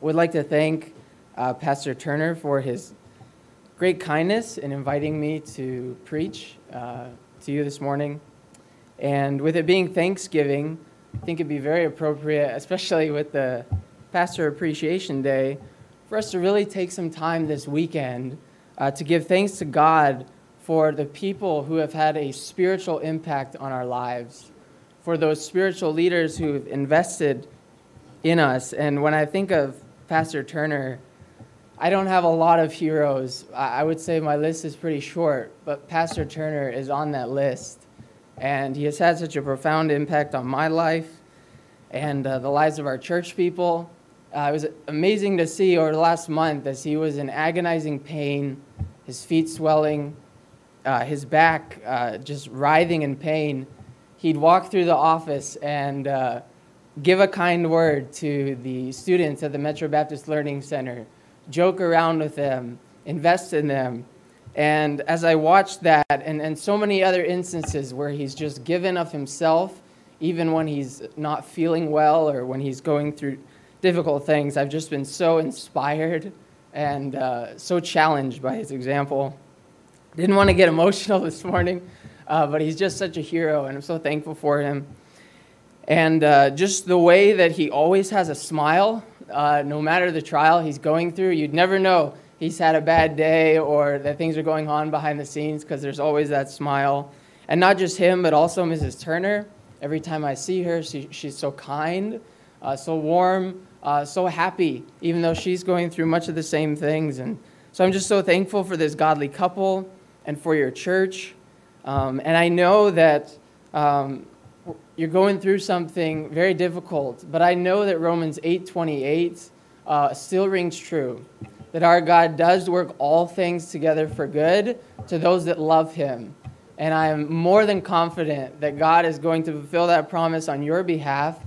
would like to thank uh, Pastor Turner for his great kindness in inviting me to preach uh, to you this morning. And with it being Thanksgiving, I think it'd be very appropriate, especially with the Pastor Appreciation Day, for us to really take some time this weekend uh, to give thanks to God for the people who have had a spiritual impact on our lives, for those spiritual leaders who've invested in us. And when I think of Pastor Turner, I don't have a lot of heroes. I would say my list is pretty short, but Pastor Turner is on that list. And he has had such a profound impact on my life and uh, the lives of our church people. Uh, it was amazing to see over the last month as he was in agonizing pain, his feet swelling, uh, his back uh, just writhing in pain. He'd walk through the office and uh, give a kind word to the students at the Metro Baptist Learning Center, joke around with them, invest in them. And as I watched that, and, and so many other instances where he's just given of himself, even when he's not feeling well or when he's going through difficult things, I've just been so inspired and uh, so challenged by his example. Didn't want to get emotional this morning, uh, but he's just such a hero, and I'm so thankful for him. And uh, just the way that he always has a smile, uh, no matter the trial he's going through, you'd never know he's had a bad day or that things are going on behind the scenes because there's always that smile. And not just him, but also Mrs. Turner. Every time I see her, she, she's so kind, uh, so warm, uh, so happy, even though she's going through much of the same things. And so I'm just so thankful for this godly couple and for your church. Um, and I know that um, you're going through something very difficult, but I know that Romans 8:28 uh, still rings true. That our God does work all things together for good to those that love Him. And I am more than confident that God is going to fulfill that promise on your behalf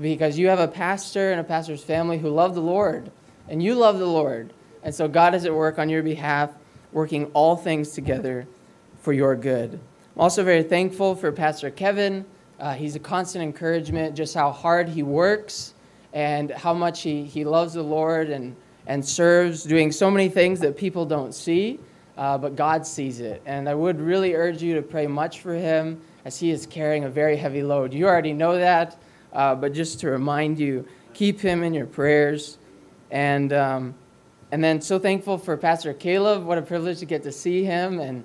because you have a pastor and a pastor's family who love the Lord, and you love the Lord. And so God is at work on your behalf, working all things together for your good. I'm also very thankful for Pastor Kevin uh, he's a constant encouragement, just how hard he works and how much he, he loves the Lord and, and serves, doing so many things that people don't see, uh, but God sees it. And I would really urge you to pray much for him as he is carrying a very heavy load. You already know that, uh, but just to remind you, keep him in your prayers. And, um, and then so thankful for Pastor Caleb. What a privilege to get to see him and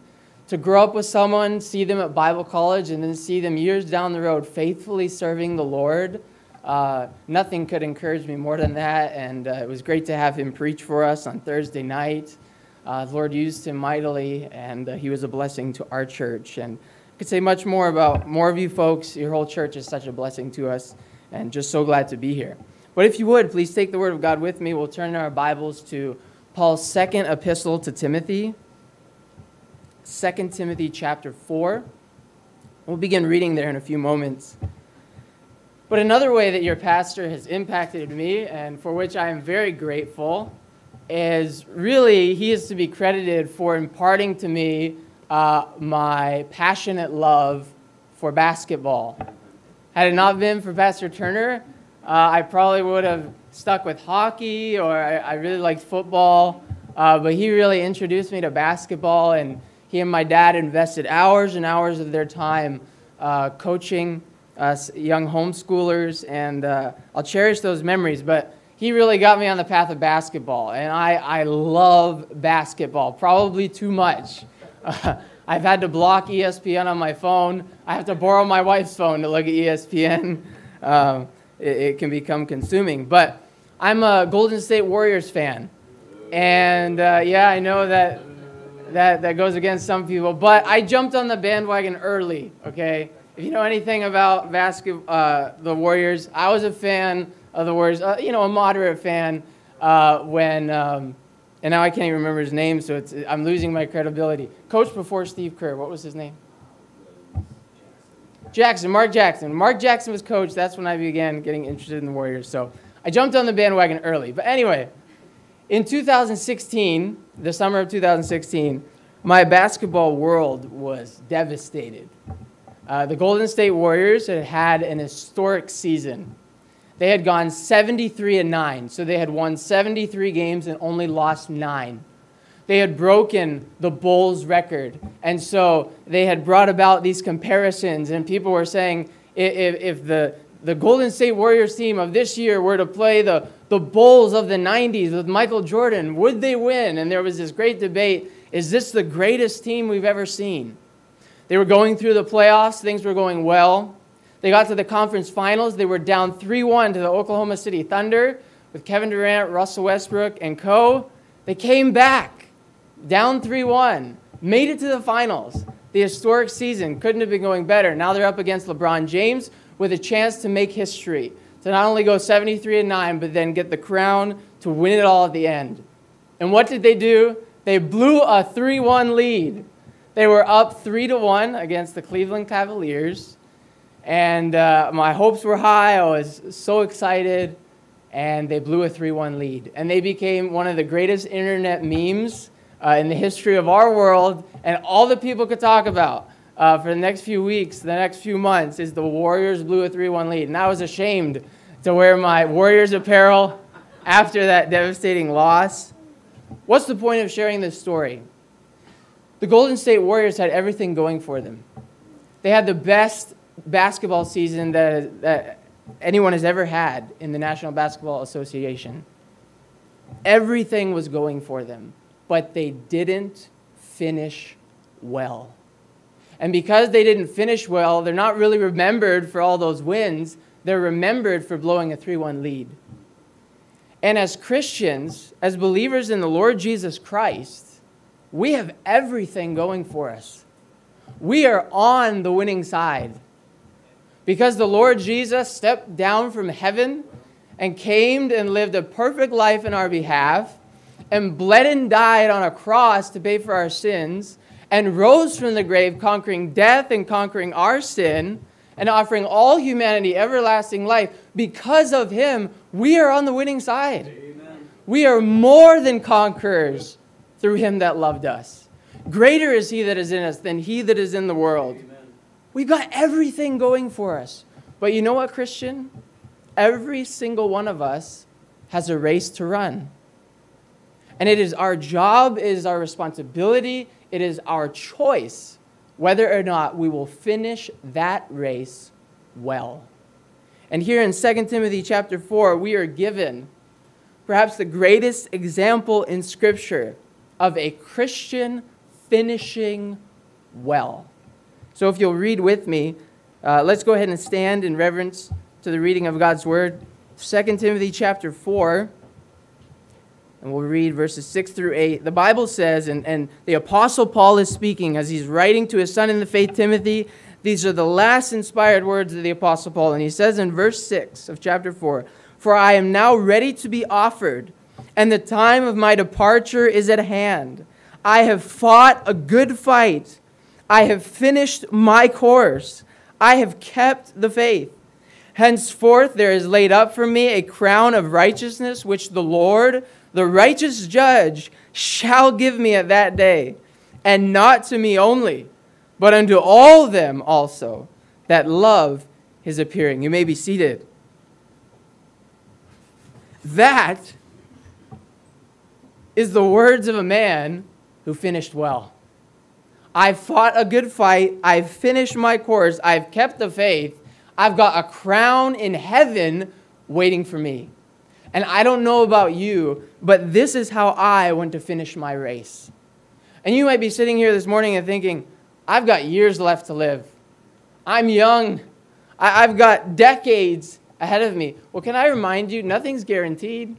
to grow up with someone, see them at Bible college, and then see them years down the road faithfully serving the Lord. Uh, nothing could encourage me more than that, and uh, it was great to have him preach for us on Thursday night. Uh, the Lord used him mightily, and uh, he was a blessing to our church. And I could say much more about more of you folks. Your whole church is such a blessing to us, and just so glad to be here. But if you would, please take the word of God with me. We'll turn our Bibles to Paul's second epistle to Timothy. 2 Timothy chapter 4. We'll begin reading there in a few moments. But another way that your pastor has impacted me, and for which I am very grateful, is really he is to be credited for imparting to me uh, my passionate love for basketball. Had it not been for Pastor Turner, uh, I probably would have stuck with hockey or I, I really liked football. Uh, but he really introduced me to basketball and he and my dad invested hours and hours of their time uh, coaching us young homeschoolers, and uh, I'll cherish those memories. But he really got me on the path of basketball, and I, I love basketball, probably too much. I've had to block ESPN on my phone. I have to borrow my wife's phone to look at ESPN. Um, it, it, can become consuming. But I'm a Golden State Warriors fan. And uh, yeah, I know that that, that goes against some people. But I jumped on the bandwagon early, okay? If you know anything about uh, the Warriors, I was a fan of the Warriors, uh, you know, a moderate fan uh, when, um, and now I can't even remember his name, so it's, I'm losing my credibility. Coach before Steve Kerr, what was his name? Jackson, Mark Jackson. Mark Jackson was coach. That's when I began getting interested in the Warriors. So I jumped on the bandwagon early. But anyway, in 2016, the summer of 2016, my basketball world was devastated. Uh, the Golden State Warriors had had an historic season. They had gone 73 and 9, so they had won 73 games and only lost 9. They had broken the Bulls record. And so they had brought about these comparisons, and people were saying if, if the, the Golden State Warriors team of this year were to play the, the Bulls of the 90s with Michael Jordan, would they win? And there was this great debate is this the greatest team we've ever seen? They were going through the playoffs, things were going well. They got to the conference finals. They were down 3 1 to the Oklahoma City Thunder with Kevin Durant, Russell Westbrook, and co. They came back down 3 1, made it to the finals. The historic season couldn't have been going better. Now they're up against LeBron James with a chance to make history, to not only go 73 and 9, but then get the crown to win it all at the end. And what did they do? They blew a 3 1 lead. They were up 3 to 1 against the Cleveland Cavaliers. And uh, my hopes were high. I was so excited. And they blew a 3 1 lead. And they became one of the greatest internet memes uh, in the history of our world, and all the people could talk about uh, for the next few weeks, the next few months, is the Warriors blew a 3 1 lead. And I was ashamed to wear my Warriors apparel after that devastating loss. What's the point of sharing this story? The Golden State Warriors had everything going for them. They had the best basketball season that, that anyone has ever had in the National Basketball Association. Everything was going for them but they didn't finish well. And because they didn't finish well, they're not really remembered for all those wins. They're remembered for blowing a 3 1 lead. And as Christians, as believers in the Lord Jesus Christ, we have everything going for us. We are on the winning side. Because the Lord Jesus stepped down from heaven and came and lived a perfect life in our behalf and bled and died on a cross to pay for our sins, and rose from the grave, conquering death and conquering our sin, and offering all humanity everlasting life. Because of him, we are on the winning side. Amen. We are more than conquerors through him that loved us. Greater is he that is in us than he that is in the world. Amen. We've got everything going for us. But you know what, Christian? Every single one of us has a race to run. And it is our job, it is our responsibility, it is our choice whether or not we will finish that race well. And here in 2 Timothy chapter 4, we are given perhaps the greatest example in Scripture of a Christian finishing well. So if you'll read with me, uh, let's go ahead and stand in reverence to the reading of God's Word. 2 Timothy chapter 4 and we'll read verses 6 through 8. The Bible says, and, and the Apostle Paul is speaking as he's writing to his son in the faith, Timothy. These are the last inspired words of the Apostle Paul. And he says in verse 6 of chapter 4 For I am now ready to be offered, and the time of my departure is at hand. I have fought a good fight, I have finished my course, I have kept the faith. Henceforth, there is laid up for me a crown of righteousness, which the Lord the righteous judge shall give me at that day, and not to me only, but unto all them also that love his appearing. You may be seated. That is the words of a man who finished well. I've fought a good fight. I've finished my course. I've kept the faith. I've got a crown in heaven waiting for me. And I don't know about you, but this is how I want to finish my race. And you might be sitting here this morning and thinking, I've got years left to live. I'm young. I- have got decades ahead of me. Well, can I remind you, nothing's guaranteed.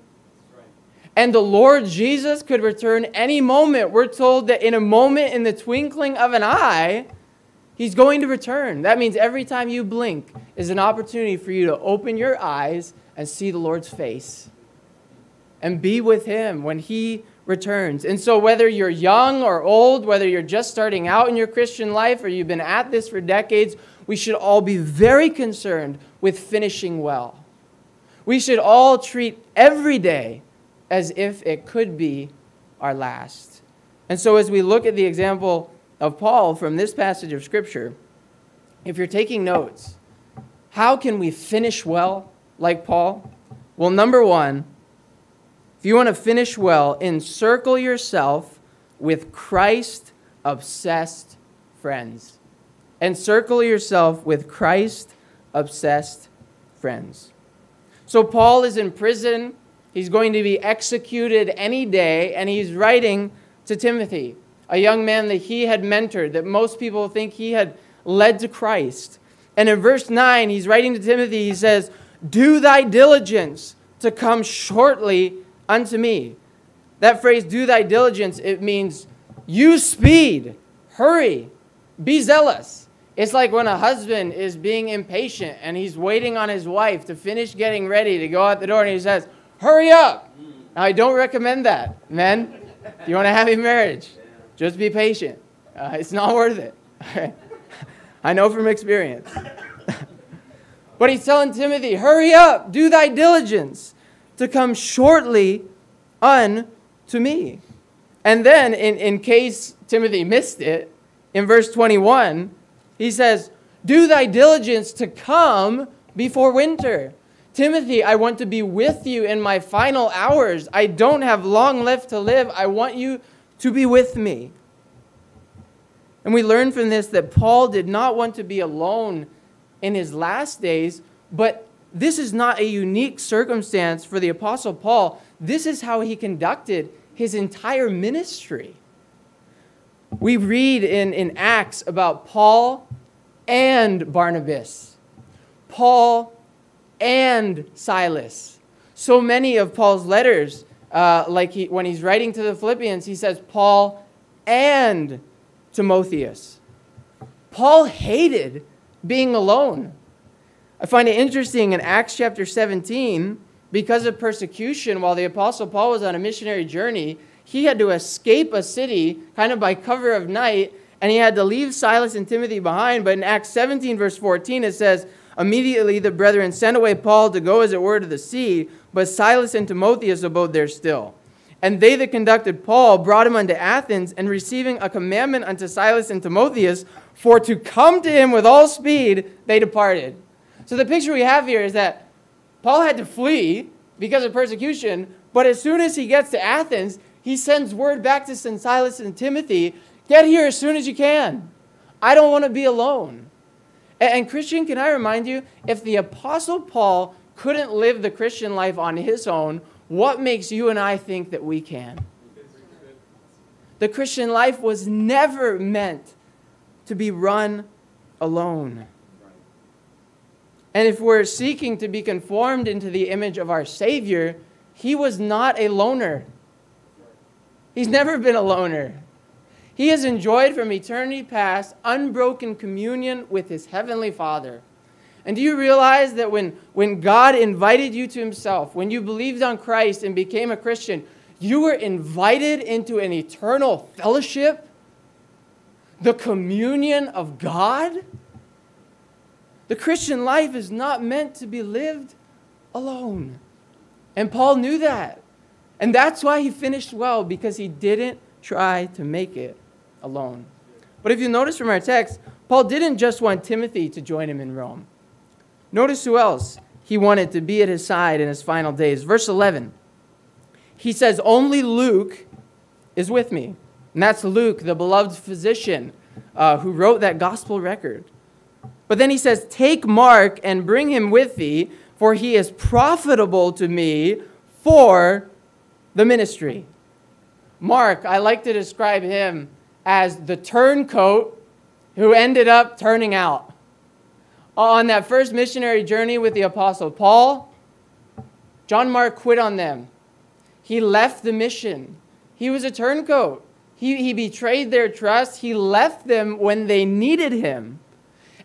And the Lord Jesus could return any moment. We're told that in a moment, in the twinkling of an eye, He's going to return. That means every time you blink is an opportunity for you to open your eyes and see the Lord's face and be with Him when He returns. And so, whether you're young or old, whether you're just starting out in your Christian life or you've been at this for decades, we should all be very concerned with finishing well. We should all treat every day as if it could be our last. And so, as we look at the example of Paul from this passage of Scripture, if you're taking notes, how can we finish well? Like Paul? Well, number one, if you want to finish well, encircle yourself with Christ obsessed friends. Encircle yourself with Christ obsessed friends. So, Paul is in prison. He's going to be executed any day, and he's writing to Timothy, a young man that he had mentored, that most people think he had led to Christ. And in verse 9, he's writing to Timothy, he says, Do thy diligence to come shortly unto me. That phrase, do thy diligence, it means use speed, hurry, be zealous. It's like when a husband is being impatient and he's waiting on his wife to finish getting ready to go out the door and he says, Hurry up. Now, I don't recommend that, men. If you want a happy marriage, just be patient. Uh, it's not worth it. I know from experience. but he's telling Timothy, Hurry up, do thy diligence to come shortly unto me. And then, in, in case Timothy missed it, in verse 21, he says, Do thy diligence to come before winter. Timothy, I want to be with you in my final hours. I don't have long left to live. I want you to be with me. And we learn from this that Paul did not want to be alone in his last days, but this is not a unique circumstance for the Apostle Paul. This is how he conducted his entire ministry. We read in, in Acts about Paul and Barnabas, Paul and Silas. So many of Paul's letters, uh, like he, when he's writing to the Philippians, he says Paul and Timotheus. Paul hated being alone. I find it interesting in Acts chapter 17, because of persecution, while the Apostle Paul was on a missionary journey, he had to escape a city kind of by cover of night, and he had to leave Silas and Timothy behind. But in Acts 17, verse 14, it says, Immediately the brethren sent away Paul to go as it were to the sea, but Silas and Timotheus abode there still. And they that conducted Paul brought him unto Athens, and receiving a commandment unto Silas and Timotheus for to come to him with all speed, they departed. So the picture we have here is that Paul had to flee because of persecution, but as soon as he gets to Athens, he sends word back to St. Silas and Timothy get here as soon as you can. I don't want to be alone. And, Christian, can I remind you, if the Apostle Paul couldn't live the Christian life on his own, what makes you and I think that we can? The Christian life was never meant to be run alone. And if we're seeking to be conformed into the image of our Savior, he was not a loner. He's never been a loner. He has enjoyed from eternity past unbroken communion with his heavenly Father. And do you realize that when, when God invited you to himself, when you believed on Christ and became a Christian, you were invited into an eternal fellowship, the communion of God? The Christian life is not meant to be lived alone. And Paul knew that. And that's why he finished well, because he didn't try to make it alone. But if you notice from our text, Paul didn't just want Timothy to join him in Rome. Notice who else he wanted to be at his side in his final days. Verse 11, he says, Only Luke is with me. And that's Luke, the beloved physician uh, who wrote that gospel record. But then he says, Take Mark and bring him with thee, for he is profitable to me for the ministry. Mark, I like to describe him as the turncoat who ended up turning out. On that first missionary journey with the Apostle Paul, John Mark quit on them. He left the mission. He was a turncoat. He, he betrayed their trust. He left them when they needed him.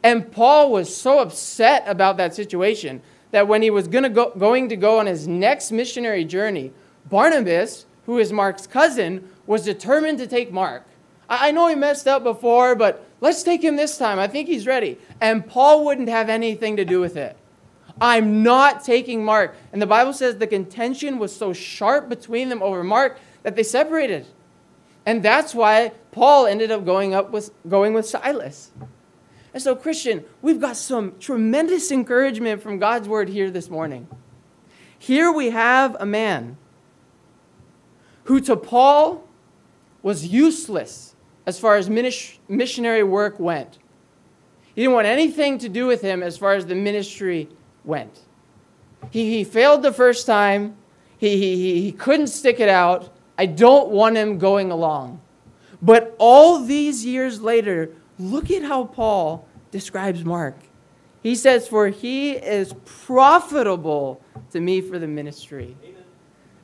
And Paul was so upset about that situation that when he was gonna go, going to go on his next missionary journey, Barnabas, who is Mark's cousin, was determined to take Mark. I, I know he messed up before, but let's take him this time. I think he's ready. And Paul wouldn't have anything to do with it. I'm not taking Mark. And the Bible says the contention was so sharp between them over Mark that they separated. And that's why Paul ended up going up with going with Silas. And so, Christian, we've got some tremendous encouragement from God's word here this morning. Here we have a man who to Paul was useless as far as missionary work went. He didn't want anything to do with him as far as the ministry went. He, he failed the first time, he, he, he couldn't stick it out. I don't want him going along. But all these years later, look at how Paul describes Mark. He says, For he is profitable to me for the ministry. Amen.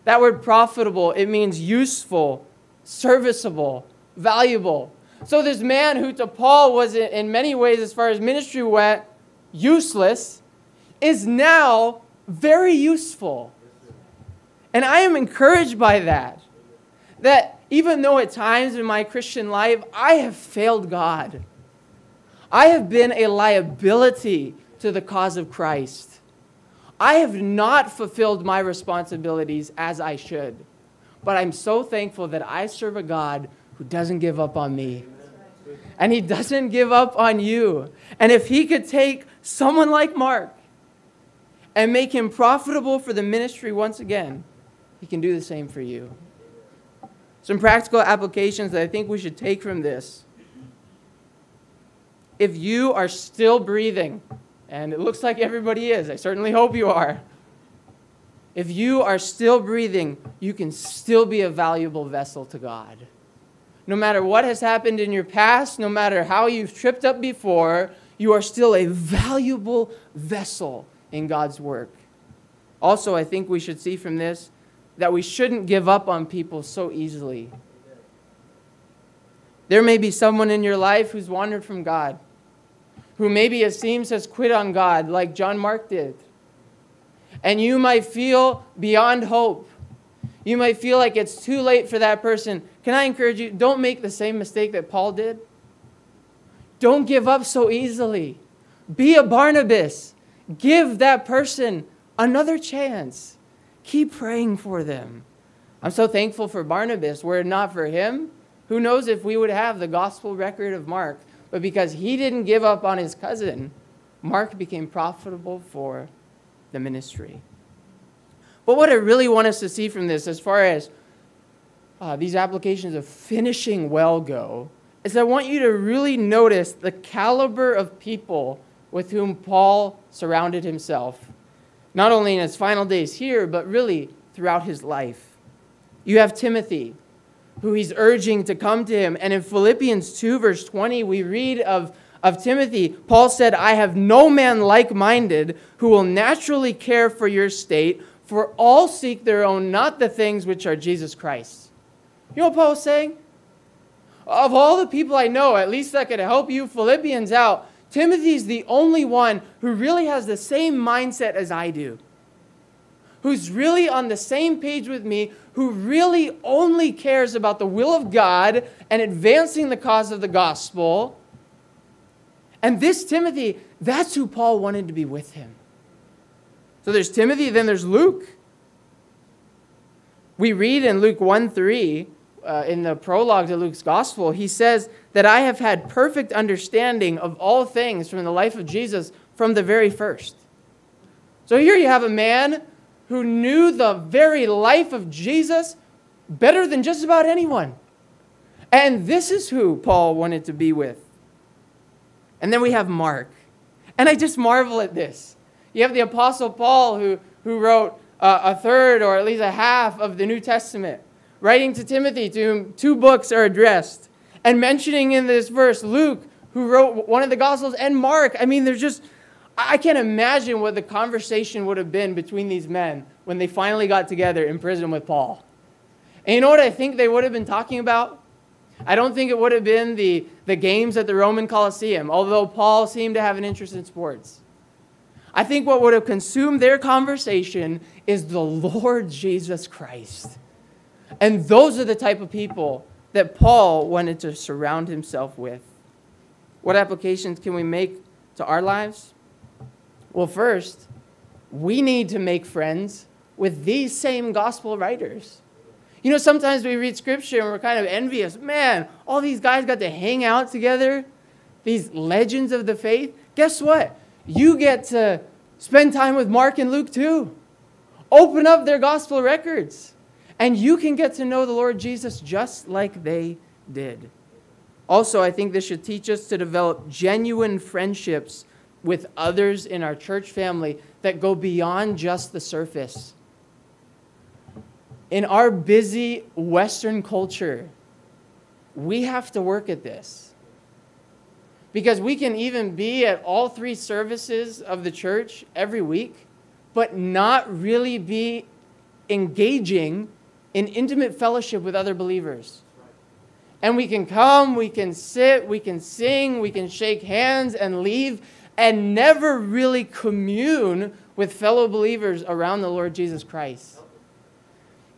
That word profitable, it means useful, serviceable, valuable. So, this man who to Paul was in many ways, as far as ministry went, useless, is now very useful. And I am encouraged by that. That even though at times in my Christian life I have failed God, I have been a liability to the cause of Christ. I have not fulfilled my responsibilities as I should. But I'm so thankful that I serve a God who doesn't give up on me. And he doesn't give up on you. And if he could take someone like Mark and make him profitable for the ministry once again, he can do the same for you. Some practical applications that I think we should take from this. If you are still breathing, and it looks like everybody is, I certainly hope you are. If you are still breathing, you can still be a valuable vessel to God. No matter what has happened in your past, no matter how you've tripped up before, you are still a valuable vessel in God's work. Also, I think we should see from this that we shouldn't give up on people so easily. There may be someone in your life who's wandered from God, who maybe it seems has quit on God, like John Mark did. And you might feel beyond hope. You might feel like it's too late for that person. Can I encourage you? Don't make the same mistake that Paul did. Don't give up so easily. Be a Barnabas. Give that person another chance. Keep praying for them. I'm so thankful for Barnabas. Were it not for him, who knows if we would have the gospel record of Mark. But because he didn't give up on his cousin, Mark became profitable for the ministry. But what I really want us to see from this, as far as uh, these applications of finishing well go, is I want you to really notice the caliber of people with whom Paul surrounded himself not only in his final days here, but really throughout his life. You have Timothy, who he's urging to come to him. And in Philippians 2, verse 20, we read of, of Timothy, Paul said, I have no man like minded who will naturally care for your state, for all seek their own, not the things which are Jesus Christ. You know what Paul's saying? Of all the people I know, at least that could help you Philippians out, Timothy's the only one who really has the same mindset as I do, who's really on the same page with me, who really only cares about the will of God and advancing the cause of the gospel. And this Timothy, that's who Paul wanted to be with him. So there's Timothy, then there's Luke. We read in Luke 1 3 uh, in the prologue to Luke's gospel, he says that I have had perfect understanding of all things from the life of Jesus from the very first. So here you have a man who knew the very life of Jesus better than just about anyone. And this is who Paul wanted to be with. And then we have Mark. And I just marvel at this. You have the Apostle Paul who, who wrote uh, a third or at least a half of the New Testament writing to Timothy, to whom two books are addressed, and mentioning in this verse Luke, who wrote one of the Gospels, and Mark. I mean, there's just, I can't imagine what the conversation would have been between these men when they finally got together in prison with Paul. And you know what I think they would have been talking about? I don't think it would have been the, the games at the Roman Colosseum, although Paul seemed to have an interest in sports. I think what would have consumed their conversation is the Lord Jesus Christ. And those are the type of people that Paul wanted to surround himself with. What applications can we make to our lives? Well, first, we need to make friends with these same gospel writers. You know, sometimes we read scripture and we're kind of envious. Man, all these guys got to hang out together. these legends of the faith, guess what? You get to spend time with Mark and Luke too. Open up their gospel records, and you can get to know the Lord Jesus just like they did. Also, I think this should teach us to develop genuine friendships with others in our church family that go beyond just the surface. In our busy Western culture, we have to work at this. Because we can even be at all three services of the church every week, but not really be engaging in intimate fellowship with other believers. And we can come, we can sit, we can sing, we can shake hands and leave, and never really commune with fellow believers around the Lord Jesus Christ.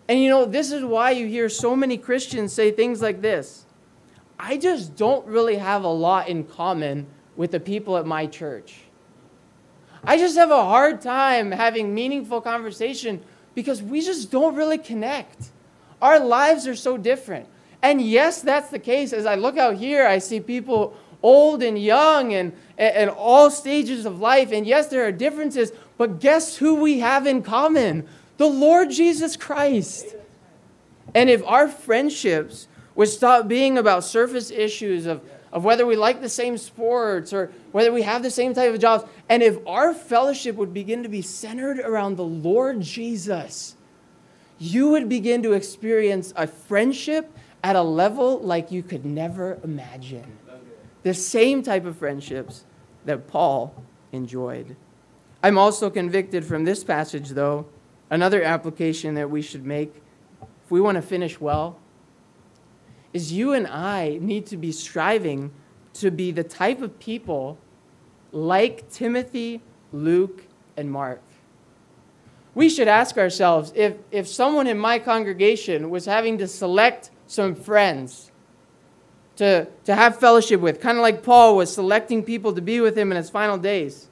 And you know, this is why you hear so many Christians say things like this I just don't really have a lot in common with the people at my church. I just have a hard time having meaningful conversation because we just don't really connect. Our lives are so different. And yes, that's the case. As I look out here, I see people old and young and at all stages of life. And yes, there are differences, but guess who we have in common? The Lord Jesus Christ. And if our friendships would stop being about surface issues of of whether we like the same sports or whether we have the same type of jobs. And if our fellowship would begin to be centered around the Lord Jesus, you would begin to experience a friendship at a level like you could never imagine. The same type of friendships that Paul enjoyed. I'm also convicted from this passage, though, another application that we should make if we want to finish well is you and I need to be striving to be the type of people like Timothy, Luke, and Mark. We should ask ourselves if, if someone in my congregation was having to select some friends to, to have fellowship with, kind of like Paul was selecting people to be with him in his final days.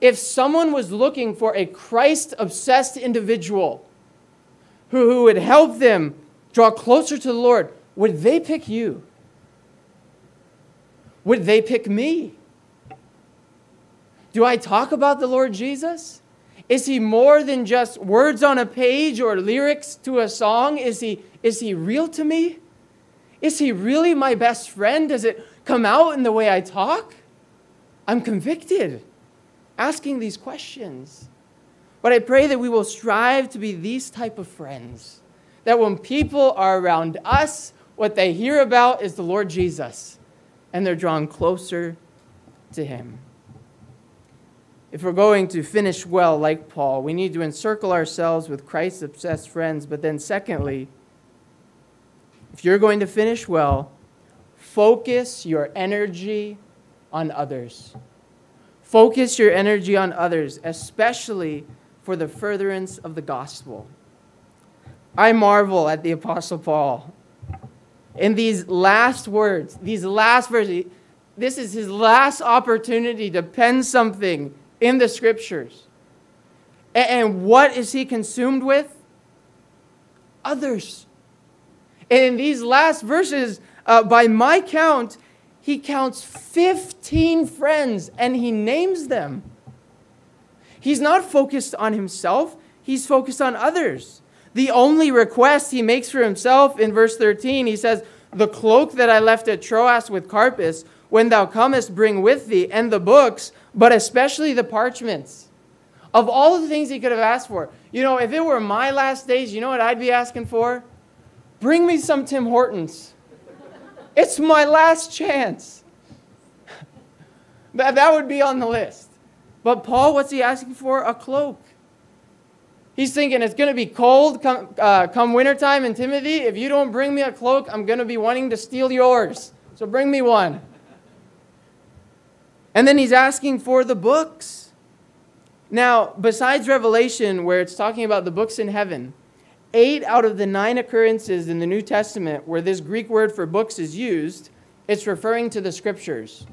If someone was looking for a Christ obsessed individual who, who would help them draw closer to the Lord, would they pick you? Would they pick me? Do I talk about the Lord Jesus? Is he more than just words on a page or lyrics to a song? Is he, is he real to me? Is he really my best friend? Does it come out in the way I talk? I'm convicted asking these questions. But I pray that we will strive to be these type of friends. That when people are around us, what they hear about is the Lord Jesus, and they're drawn closer to him. If we're going to finish well like Paul, we need to encircle ourselves with Christ obsessed friends. But then, secondly, if you're going to finish well, focus your energy on others. Focus your energy on others, especially for the furtherance of the gospel. I marvel at the Apostle Paul in these last words, these last verses, this is his last opportunity to pen something in the scriptures. And what is he consumed with? Others. And in these last verses, uh, by my count, he counts 15 friends and he names them. He's not focused on himself, he's focused on others. The only request he makes for himself in verse 13, he says, The cloak that I left at Troas with Carpus, when thou comest, bring with thee, and the books, but especially the parchments. Of all the things he could have asked for, you know, if it were my last days, you know what I'd be asking for? Bring me some Tim Hortons. It's my last chance. that, that would be on the list. But Paul, what's he asking for? A cloak. He's thinking it's going to be cold come, uh, come wintertime in Timothy. If you don't bring me a cloak, I'm going to be wanting to steal yours. So bring me one. And then he's asking for the books. Now, besides Revelation, where it's talking about the books in heaven, eight out of the nine occurrences in the New Testament where this Greek word for books is used, it's referring to the scriptures.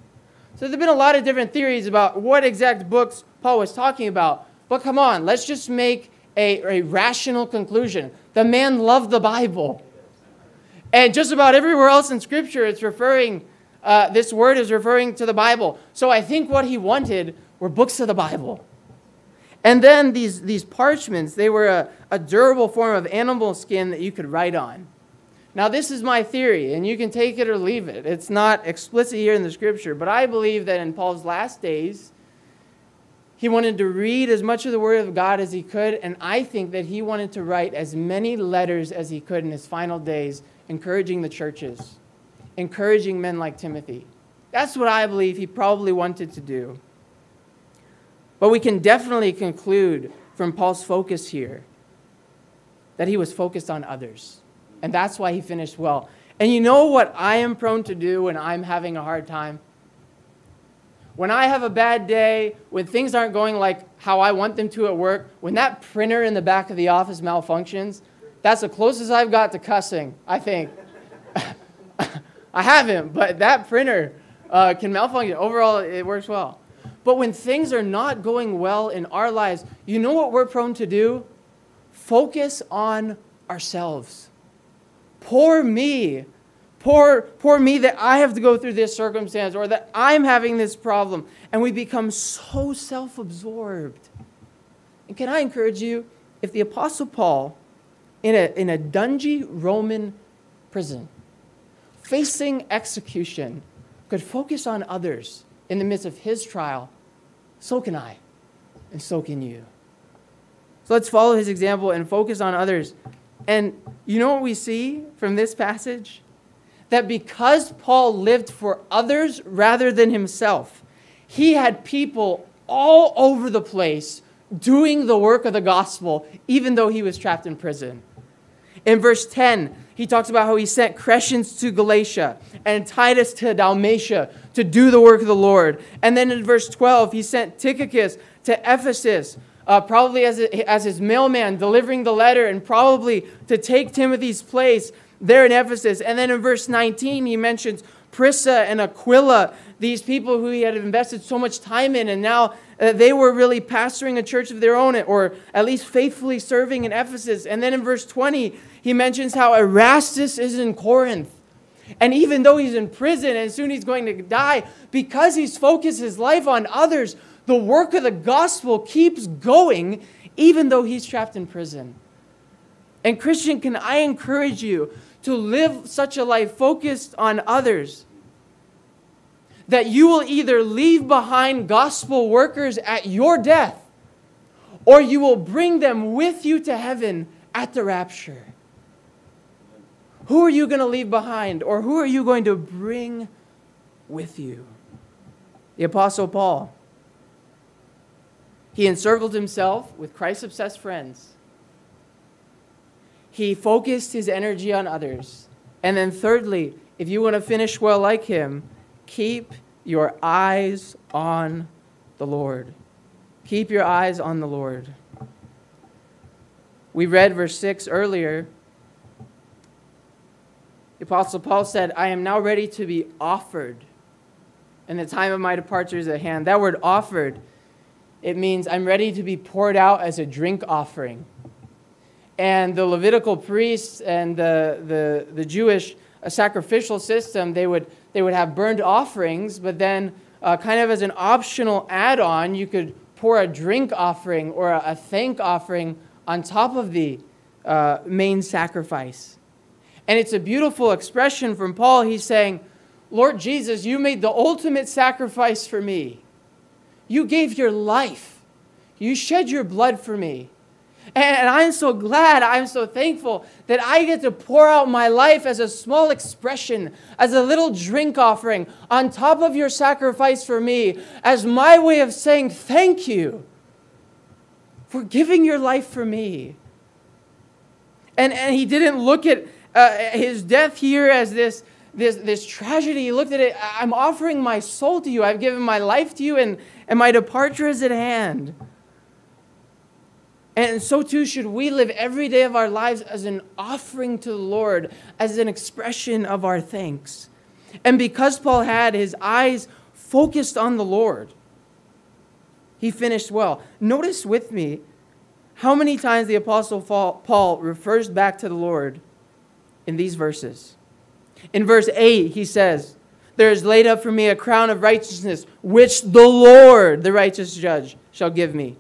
So there have been a lot of different theories about what exact books Paul was talking about. But come on, let's just make a, a rational conclusion. The man loved the Bible. And just about everywhere else in Scripture, it's referring uh, this word is referring to the Bible. So I think what he wanted were books of the Bible. And then these, these parchments, they were a, a durable form of animal skin that you could write on. Now, this is my theory, and you can take it or leave it. It's not explicit here in the scripture, but I believe that in Paul's last days, he wanted to read as much of the Word of God as he could, and I think that he wanted to write as many letters as he could in his final days, encouraging the churches, encouraging men like Timothy. That's what I believe he probably wanted to do. But we can definitely conclude from Paul's focus here that he was focused on others. And that's why he finished well. And you know what I am prone to do when I'm having a hard time? When I have a bad day, when things aren't going like how I want them to at work, when that printer in the back of the office malfunctions, that's the closest I've got to cussing, I think. I haven't, but that printer uh, can malfunction. Overall, it works well. But when things are not going well in our lives, you know what we're prone to do? Focus on ourselves. Poor me. Poor, poor me that I have to go through this circumstance or that I'm having this problem. And we become so self absorbed. And can I encourage you? If the Apostle Paul, in a, in a dungy Roman prison, facing execution, could focus on others in the midst of his trial, so can I, and so can you. So let's follow his example and focus on others. And you know what we see from this passage? That because Paul lived for others rather than himself, he had people all over the place doing the work of the gospel, even though he was trapped in prison. In verse 10, he talks about how he sent Crescens to Galatia and Titus to Dalmatia to do the work of the Lord. And then in verse 12, he sent Tychicus to Ephesus, uh, probably as, a, as his mailman delivering the letter and probably to take Timothy's place there in Ephesus. And then in verse 19, he mentions Prisca and Aquila, these people who he had invested so much time in, and now uh, they were really pastoring a church of their own, or at least faithfully serving in Ephesus. And then in verse 20, he mentions how Erastus is in Corinth. And even though he's in prison and soon he's going to die, because he's focused his life on others, the work of the gospel keeps going even though he's trapped in prison. And, Christian, can I encourage you to live such a life focused on others? That you will either leave behind gospel workers at your death or you will bring them with you to heaven at the rapture. Who are you going to leave behind, or who are you going to bring with you? The Apostle Paul. He encircled himself with Christ obsessed friends. He focused his energy on others. And then, thirdly, if you want to finish well like him, keep your eyes on the Lord. Keep your eyes on the Lord. We read verse 6 earlier. The Apostle Paul said, I am now ready to be offered, and the time of my departure is at hand. That word offered, it means I'm ready to be poured out as a drink offering. And the Levitical priests and the, the, the Jewish uh, sacrificial system, they would, they would have burned offerings, but then, uh, kind of as an optional add on, you could pour a drink offering or a, a thank offering on top of the uh, main sacrifice. And it's a beautiful expression from Paul. He's saying, Lord Jesus, you made the ultimate sacrifice for me. You gave your life. You shed your blood for me. And I'm so glad, I'm so thankful that I get to pour out my life as a small expression, as a little drink offering on top of your sacrifice for me, as my way of saying thank you for giving your life for me. And, and he didn't look at uh, his death here as this, this, this tragedy. He looked at it, I'm offering my soul to you. I've given my life to you, and, and my departure is at hand. And so too should we live every day of our lives as an offering to the Lord, as an expression of our thanks. And because Paul had his eyes focused on the Lord, he finished well. Notice with me how many times the Apostle Paul refers back to the Lord in these verses. In verse 8, he says, there is laid up for me a crown of righteousness, which the Lord, the righteous judge, shall give me.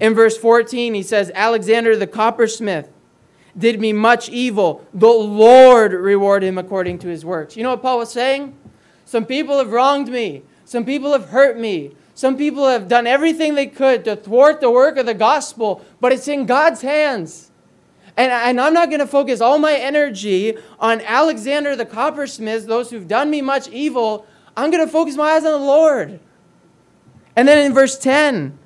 In verse 14, he says, Alexander the coppersmith did me much evil. The Lord reward him according to his works. You know what Paul was saying? Some people have wronged me. Some people have hurt me. Some people have done everything they could to thwart the work of the gospel, but it's in God's hands. And, and I'm not going to focus all my energy on Alexander the coppersmith, those who've done me much evil. I'm going to focus my eyes on the Lord. And then in verse 10,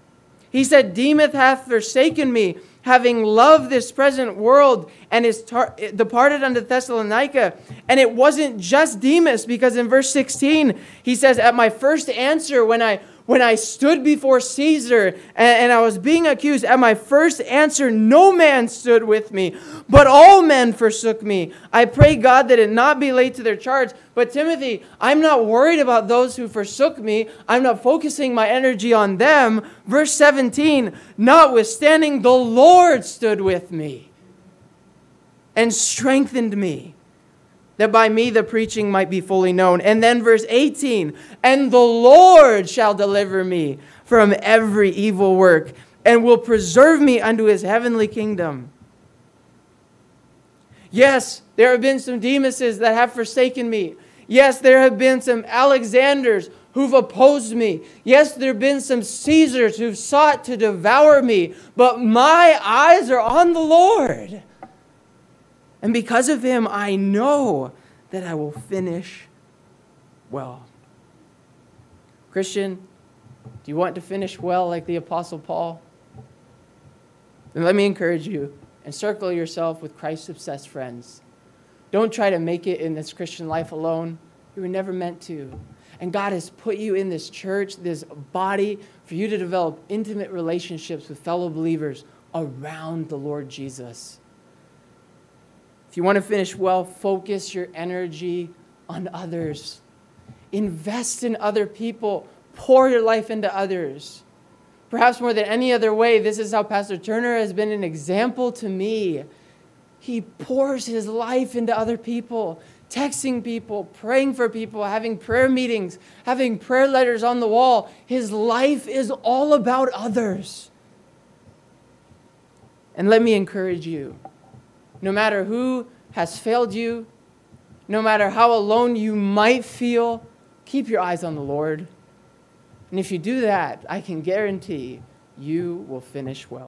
he said, Demas hath forsaken me, having loved this present world, and is tar- departed unto Thessalonica. And it wasn't just Demas, because in verse 16, he says, At my first answer, when I when I stood before Caesar and, and, I was being accused, at my first answer, no man stood with me, but all men forsook me. I pray God that it not be laid to their charge. But Timothy, I'm not worried about those who forsook me. I'm not focusing my energy on them. Verse 17, notwithstanding, the Lord stood with me and strengthened me that by me the preaching might be fully known. And then verse 18, and the Lord shall deliver me from every evil work and will preserve me unto his heavenly kingdom. Yes, there have been some Demases that have forsaken me. Yes, there have been some Alexanders who've opposed me. Yes, there have been some Caesars who've sought to devour me. But my eyes are on the Lord. And because of him, I know that I will finish well. Christian, do you want to finish well like the Apostle Paul? Then let me encourage you encircle yourself with Christ obsessed friends. Don't try to make it in this Christian life alone. You were never meant to. And God has put you in this church, this body, for you to develop intimate relationships with fellow believers around the Lord Jesus. If you want to finish well, focus your energy on others. Invest in other people. Pour your life into others. Perhaps more than any other way, this is how Pastor Turner has been an example to me. He pours his life into other people, texting people, praying for people, having prayer meetings, having prayer letters on the wall. His life is all about others. And let me encourage you no matter who has failed you, no matter how alone you might feel, keep your eyes on the Lord. And if you do that, I can guarantee you will finish well.